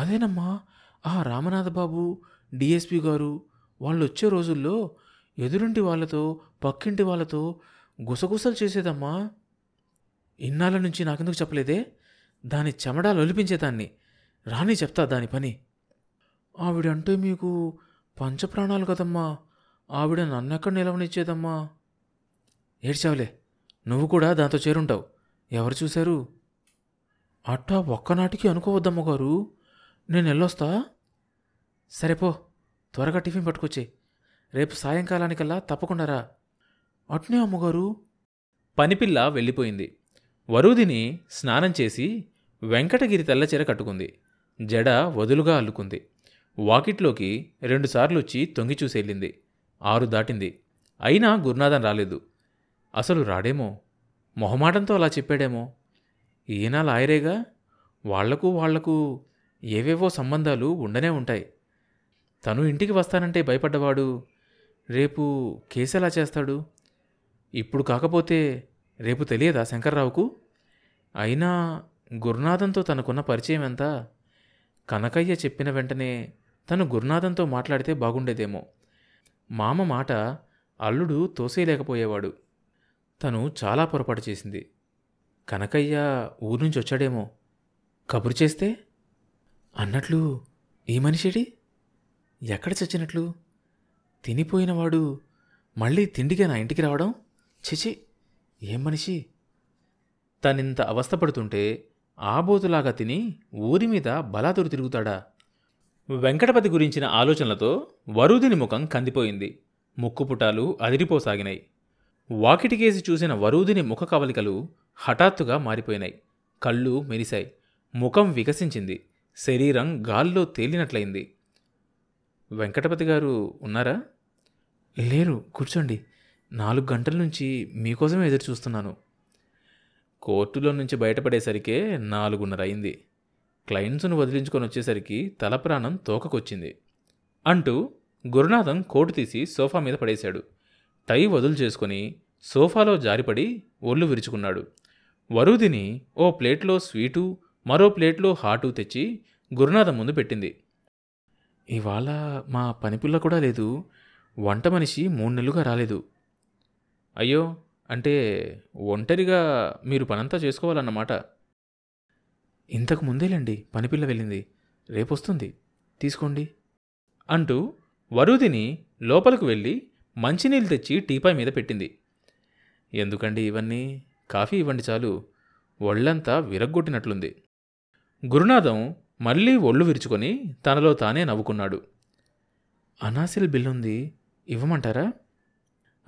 అదేనమ్మా. ఆ రామనాథ బాబు డిఎస్పి గారు వాళ్ళు వచ్చే రోజుల్లో ఎదురింటి వాళ్ళతో పక్కింటి వాళ్ళతో గుసగుసలు చేసేదమ్మా. ఇన్నాళ్ళ నుంచి నాకెందుకు చెప్పలేదే? దాని చెమడాలు ఒలిపించేదాన్ని రాని చెప్తా దాని పని. ఆవిడంటే మీకు పంచప్రాణాలు కదమ్మా. ఆవిడ నన్నెక్కడ నిలవనిచ్చేదమ్మా? ఏడ్చావులే. నువ్వు కూడా దాంతో చేరుంటావు. ఎవరు చూశారు? అట్టా ఒక్కనాటికి అనుకోవద్దమ్మ గారు నేను వెళ్ళొస్తా సరే పో త్వరగా టిఫిన్ పట్టుకొచ్చే రేపు సాయంకాలానికల్లా తప్పకుండా రా. అట్నే అమ్మగారు? పనిపిల్ల వెళ్ళిపోయింది. వరూదిని స్నానం చేసి వెంకటగిరి తెల్లచీర కట్టుకుంది. జడ వదులుగా అల్లుకుంది. వాకిట్లోకి రెండుసార్లు వచ్చి తొంగి చూసేళ్ళింది ఆరు దాటింది. అయినా గురునాథన్ రాలేదు. అసలు రాడేమో? మొహమాటంతో అలా చెప్పాడేమో? ఈయన లాయరేగా? వాళ్ళకు వాళ్ళకు ఏవేవో సంబంధాలు ఉండనే ఉంటాయి. తను ఇంటికి వస్తానంటే భయపడ్డవాడు రేపు కేసు ఎలా చేస్తాడు? ఇప్పుడు కాకపోతే రేపు తెలియదా శంకర్రావుకు? అయినా గురునాథంతో తనకున్న పరిచయం ఎంత? కనకయ్య చెప్పిన వెంటనే తను గురునాథంతో మాట్లాడితే బాగుండేదేమో. మామ మాట అల్లుడు తోసేయలేకపోయేవాడు. తను చాలా పొరపాటు చేసింది. కనకయ్య ఊరు నుంచి వచ్చాడేమో. కబురు చేస్తే అన్నట్లు ఈ మనిషిడి? ఎక్కడ చచ్చినట్లు? తినిపోయినవాడు మళ్ళీ తిండిగా నా ఇంటికి రావడం? చిచి ఏం మనిషి? తనింత అవస్థపడుతుంటే ఆబోతులాగా తిని ఊరి మీద బలాదురు తిరుగుతాడా? వెంకటపతి గురించిన ఆలోచనలతో వరుదిని ముఖం కందిపోయింది. ముక్కుపుటాలు అదిరిపోసాగినాయి. వాకిటికేసి చూసిన వరూదిని ముఖ కవలికలు హఠాత్తుగా మారిపోయినాయి. కళ్ళు మెరిశాయి. ముఖం వికసించింది. శరీరం గాల్లో తేలినట్లయింది. వెంకటపతి గారు ఉన్నారా? లేరు కూర్చోండి. నాలుగు గంటల నుంచి మీకోసమే ఎదురు చూస్తున్నాను కోర్టులో నుంచి బయటపడేసరికే నాలుగున్నర అయింది క్లయింట్స్ను వదిలించుకొని వచ్చేసరికి తల ప్రాణం తోకకొచ్చింది. అంటూ గురునాథం కోటు తీసి సోఫా మీద పడేశాడు. టై వదులు చేసుకుని సోఫాలో జారిపడి ఒళ్ళు విరుచుకున్నాడు. వరుదిని ఓ ప్లేట్లో స్వీటు మరో ప్లేట్లో హాటు తెచ్చి గురునాథం ముందు పెట్టింది. ఇవాళ మా పనిపిల్ల కూడా లేదు. వంట మనిషి మూడు నెలలుగా రాలేదు. అయ్యో అంటే ఒంటరిగా మీరు పనంతా చేసుకోవాలన్నమాట. ఇంతకు ముందేలేండి పనిపిల్ల వెళ్ళింది. రేపొస్తుంది. తీసుకోండి. అంటూ వరుదిని లోపలికి వెళ్ళి మంచినీళ్ళు తెచ్చి టీపాయ్ మీద పెట్టింది. ఎందుకండి ఇవన్నీ? కాఫీ ఇవ్వండి చాలు. ఒళ్ళంతా విరగ్గొట్టినట్లుంది. గురునాథం మళ్ళీ ఒళ్ళు విరుచుకొని తనలో తానే నవ్వుకున్నాడు. అనాసిల్ బిల్లుంది ఇవ్వమంటారా?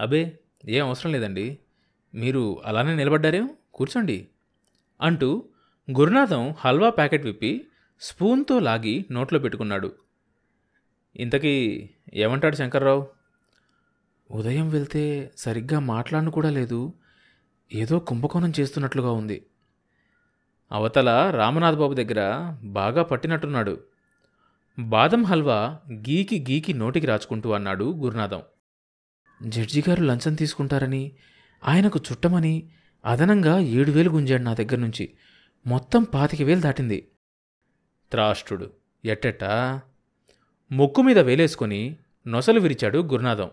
అబే ఏం అవసరం లేదండి. మీరు అలానే నిలబడ్డారేం? కూర్చోండి అంటూ గురునాథం హల్వా ప్యాకెట్ విప్పి స్పూన్తో లాగి నోట్లో పెట్టుకున్నాడు. ఇంతకీ ఏమంటాడు శంకర్రావు? ఉదయం వెళ్తే సరిగ్గా మాట్లాడను కూడా లేదు. ఏదో కుంభకోణం చేస్తున్నట్లుగా ఉంది. అవతల రామనాథ్ బాబు దగ్గర బాగా పట్టినట్టున్నాడు. బాదం హల్వా గీకి గీకి నోటికి రాచుకుంటూ అన్నాడు గురునాథం. జడ్జి గారు లంచం తీసుకుంటారని ఆయనకు చుట్టమని అదనంగా ఏడు వేలు గుంజాడు నా దగ్గర నుంచి. మొత్తం పాతిక వేలు దాటింది. త్రాష్ట్రుడు ఎట్టెట్టా? ముక్కు మీద వేలేసుకొని నొసలు విరిచాడు గురునాథం.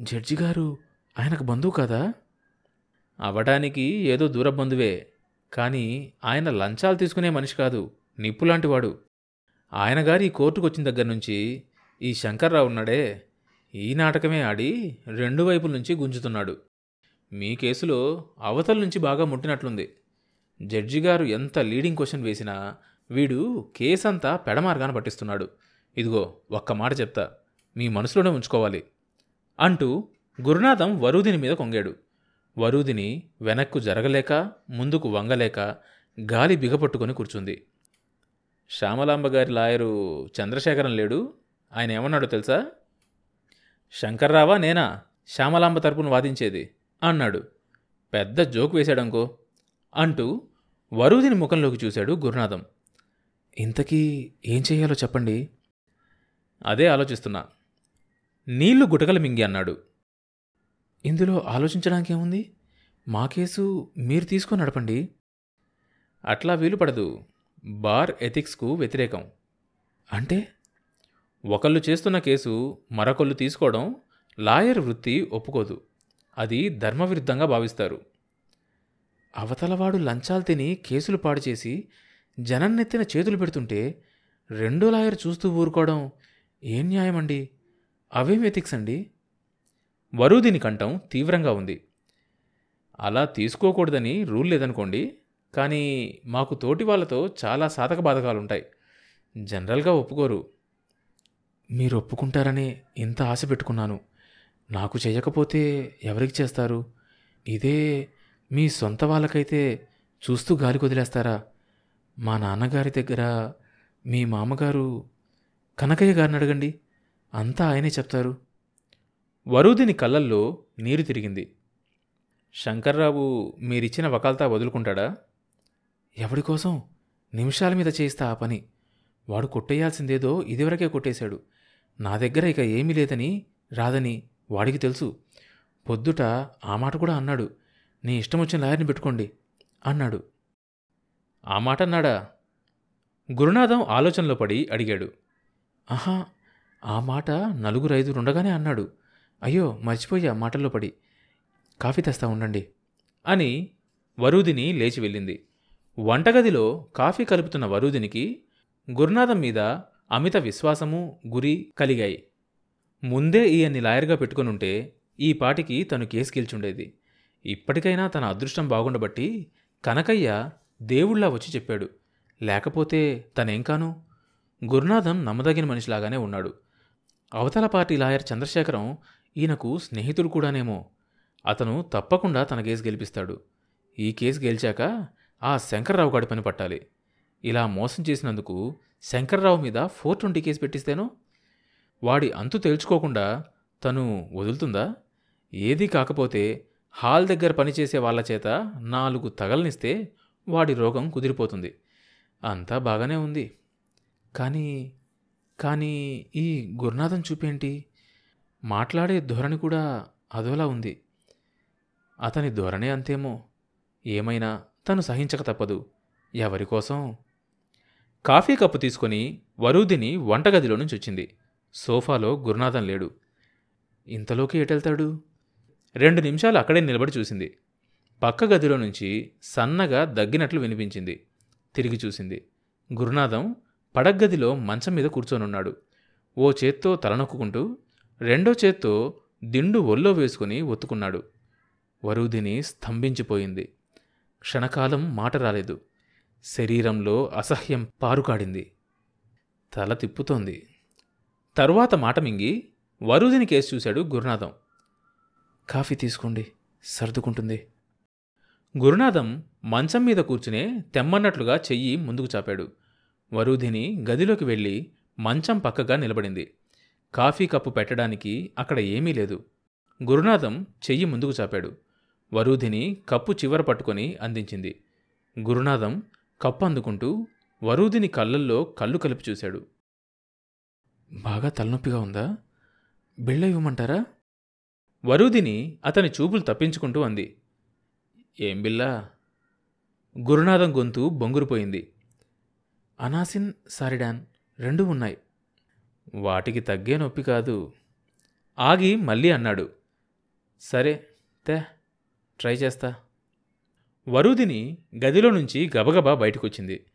జడ్జి గారు ఆయనకు బంధువు కదా? అవడానికి ఏదో దూర బంధువే. కానీ ఆయన లంచాలు తీసుకునే మనిషి కాదు నిప్పులాంటివాడు. ఆయన గారి ఈ కోర్టుకు వచ్చిన దగ్గర నుంచి ఈ శంకర్రావు ఉన్నాడే ఈ నాటకమే ఆడి రెండు వైపుల నుంచి గుంజుతున్నాడు. మీ కేసులో అవతల నుంచి బాగా ముట్టినట్లుంది. జడ్జి గారు ఎంత లీడింగ్ క్వశ్చన్ వేసినా వీడు కేసంతా పెడమార్గాన పట్టిస్తున్నాడు. ఇదిగో ఒక్క మాట చెప్తా మీ మనసులోనే ఉంచుకోవాలి. అంటూ గురునాథం వరుదిని మీద కొంగాడు. వరూదిని వెనక్కు జరగలేక ముందుకు వంగలేక గాలి బిగపట్టుకొని కూర్చుంది. శ్యామలాంబ గారి లాయరు చంద్రశేఖరం లేడు. ఆయన ఏమన్నాడో తెలుసా? శంకర్రావా నేనా? శ్యామలాంబ తరపున వాదించేది. అన్నాడు. పెద్ద జోక్ వేశాడంకో. అంటూ వరూదిని ముఖంలోకి చూశాడు గురునాథం. ఇంతకీ ఏం చేయాలో చెప్పండి. అదే ఆలోచిస్తున్నా. నీళ్ళు గుటకలు మింగి అన్నాడు. ఇందులో ఆలోచించడానికి ఏముంది మా కేసు మీరు తీసుకొని నడపండి. అట్లా వీలు పడదు. బార్ ఎథిక్స్కు వ్యతిరేకం. అంటే? ఒకళ్ళు చేస్తున్న కేసు మరొకళ్ళు తీసుకోవడం లాయర్ వృత్తి ఒప్పుకోదు. అది ధర్మవిరుద్ధంగా భావిస్తారు. అవతలవాడు లంచాలు తిని కేసులు పాడు చేసి జనం నెత్తిన చేతులు పెడుతుంటే రెండో లాయర్ చూస్తూ ఊరుకోవడం ఏం న్యాయమండి? అవేం ఎథిక్స్ అండి? వరుదిని కంఠం తీవ్రంగా ఉంది. అలా తీసుకోకూడదని రూల్ లేదనుకోండి కానీ మాకు తోటి వాళ్ళతో చాలా సాధక బాధకాలుంటాయి. జనరల్గా ఒప్పుకోరు. మీరు ఒప్పుకుంటారని ఇంత ఆశ పెట్టుకున్నాను. నాకు చేయకపోతే ఎవరికి చేస్తారు? ఇదే మీ సొంత వాళ్ళకైతే చూస్తూ గాలి కొదిలేస్తారా? మా నాన్నగారి దగ్గర మీ మామగారు కనకయ్య గారిని అడగండి. అంతా ఆయనే చెప్తారు. వరుదిని కళ్ళల్లో నీరు తిరిగింది. శంకర్రావు మీరిచ్చిన వకాల్తా వదులుకుంటాడా? ఎవడి కోసం? నిమిషాల మీద చేయిస్తా ఆ పని. వాడు కొట్టేయాల్సిందేదో ఇదివరకే కొట్టేశాడు. నా దగ్గర ఇక ఏమీ లేదని రాదని వాడికి తెలుసు. పొద్దుట ఆ మాట కూడా అన్నాడు. నీ ఇష్టం వచ్చిన లాయర్ని పెట్టుకోండి అన్నాడు. ఆ మాట అన్నాడా? గురునాథం ఆలోచనలో పడి అడిగాడు. ఆహా ఆ మాట నలుగురు ఐదుగురు ఉండగానే అన్నాడు. అయ్యో మర్చిపోయా మాటల్లో పడి. కాఫీ తెస్తా ఉండండి అని వరూదిని లేచి వెళ్ళింది. వంటగదిలో కాఫీ కలుపుతున్న వరూదినికి గురునాథం మీద అమిత విశ్వాసము గురి కలిగాయి. ముందే ఈయన్ని లాయర్గా పెట్టుకునుంటే ఈ పాటికి తను కేసు గెలిచుండేది. ఇప్పటికైనా తన అదృష్టం బాగుండబట్టి కనకయ్య దేవుళ్ళా వచ్చి చెప్పాడు లేకపోతే తనేం కాను? గురునాథం నమ్మదగిన మనిషిలాగానే ఉన్నాడు. అవతల పార్టీ లాయర్ చంద్రశేఖరం ఈయనకు స్నేహితుడు కూడానేమో. అతను తప్పకుండా తన కేసు గెలిపిస్తాడు. ఈ కేసు గెలిచాక ఆ శంకర్రావు గాడి పని పట్టాలి. ఇలా మోసం చేసినందుకు శంకర్రావు మీద ఫోర్ ట్వంటీ కేసు పెట్టిస్తేనో? వాడి అంతు తేల్చుకోకుండా తను వదులుతుందా? ఏదీ కాకపోతే హాల్ దగ్గర పనిచేసే వాళ్ళ చేత నాలుగు తగలనిస్తే వాడి రోగం కుదిరిపోతుంది. అంతా బాగానే ఉంది. కానీ కానీ ఈ గురునాథం చూపేంటి? మాట్లాడే ధోరణి కూడా అదోలా ఉంది. అతని ధోరణే అంతేమో. ఏమైనా తను సహించక తప్పదు. ఎవరి కోసం? కాఫీ కప్పు తీసుకొని వరూదిని వంటగదిలో నుంచి వచ్చింది. సోఫాలో గురునాథం లేడు. ఇంతలోకి ఎటెళ్తాడు? రెండు నిమిషాలు అక్కడే నిలబడి చూసింది. పక్క గదిలో నుంచి సన్నగా దగ్గినట్లు వినిపించింది. తిరిగి చూసింది. గురునాథం పడగ్గదిలో మంచం మీద కూర్చొనున్నాడు. ఓ చేత్తో తలనొక్కుంటూ రెండో చేత్తో దిండు ఒల్లో వేసుకుని ఒత్తుకున్నాడు. వరుదిని స్తంభించిపోయింది. క్షణకాలం మాట రాలేదు. శరీరంలో అసహ్యం పారుకాడింది. తల తిప్పుతోంది. తరువాత మాట మింగి వరుదిని కేసు చూశాడు గురునాథం. కాఫీ తీసుకోండి సర్దుకుంటుంది. గురునాథం మంచం మీద కూర్చునే తెమ్మన్నట్లుగా చెయ్యి ముందుకు చాపాడు. వరుధిని గదిలోకి వెళ్ళి మంచం పక్కగా నిలబడింది. కాఫీ కప్పు పెట్టడానికి అక్కడ ఏమీ లేదు. గురునాథం చెయ్యి ముందుకు చాపాడు. వరూధిని కప్పు చివర పట్టుకొని అందించింది. గురునాథం కప్పు అందుకుంటూ వరూధిని కళ్ళల్లో కళ్ళు కలిపి చూశాడు. బాగా తలనొప్పిగా ఉందా? బిళ్ళ ఇవ్వమంటారా? వరూధిని అతని చూపులు తప్పించుకుంటూ అంది. ఏం బిల్లా గురునాథం గొంతు బొంగురుపోయింది. అనాసిన్ సారిడాన్ రెండూ ఉన్నాయి. వాటికి తగ్గే నొప్పి కాదు. ఆగి మళ్ళీ అన్నాడు. సరే తే ట్రై చేస్తా. వరుదిని గదిలో నుంచి గబగబా బయటకొచ్చింది.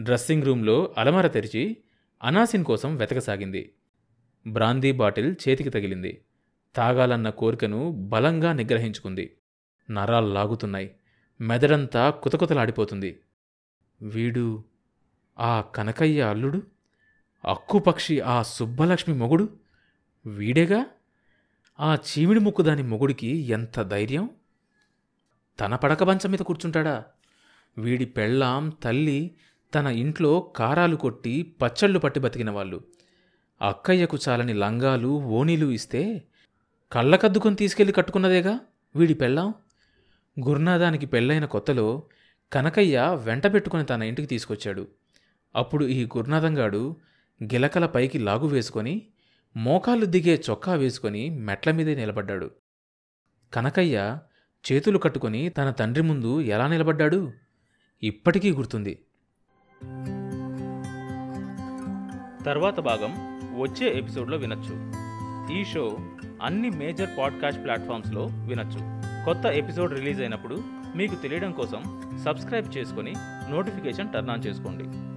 డ్రెస్సింగ్ రూంలో అలమార తెరిచి అనాసిన్ కోసం వెతకసాగింది. బ్రాందీ బాటిల్ చేతికి తగిలింది. తాగాలన్న కోరికను బలంగా నిగ్రహించుకుంది. నరాలు లాగుతున్నాయి. మెదడంతా కుతకుతలాడిపోతుంది. వీడు ఆ కనకయ్య అల్లుడు? అక్కుపక్షి ఆ సుబ్బలక్ష్మి మొగుడు? వీడేగా? ఆ చీమిడి ముక్కు దాని మొగుడికి ఎంత ధైర్యం? తన పడక బంచం మీద కూర్చుంటాడా? వీడి పెళ్ళాం తల్లి తన ఇంట్లో కారాలు కొట్టి పచ్చళ్ళు పట్టి బతికిన వాళ్ళు అక్కయ్యకు చాలని లంగాలు ఓనీలు ఇస్తే కళ్ళకద్దుకొని తీసుకెళ్ళి కట్టుకున్నదేగా వీడి పెళ్ళాం? గురునాథానికి పెళ్ళైన కొత్తలో కనకయ్య వెంట పెట్టుకుని తన ఇంటికి తీసుకొచ్చాడు. అప్పుడు ఈ గురునాథంగాడు గిలకల పైకి లాగు వేసుకొని మోకాళ్ళు దిగే చొక్కా వేసుకొని మెట్ల మీదే నిలబడ్డాడు. కనకయ్య చేతులు కట్టుకొని తన తండ్రి ముందు ఎలా నిలబడ్డాడు? ఇప్పటికీ గుర్తుంది. తర్వాత భాగం వచ్చే ఎపిసోడ్లో వినొచ్చు. ఈ షో అన్ని మేజర్ పాడ్కాస్ట్ ప్లాట్ఫామ్స్లో వినొచ్చు. కొత్త ఎపిసోడ్ రిలీజ్ అయినప్పుడు మీకు తెలియడం కోసం సబ్స్క్రైబ్ చేసుకొని నోటిఫికేషన్ టర్న్ ఆన్ చేసుకోండి.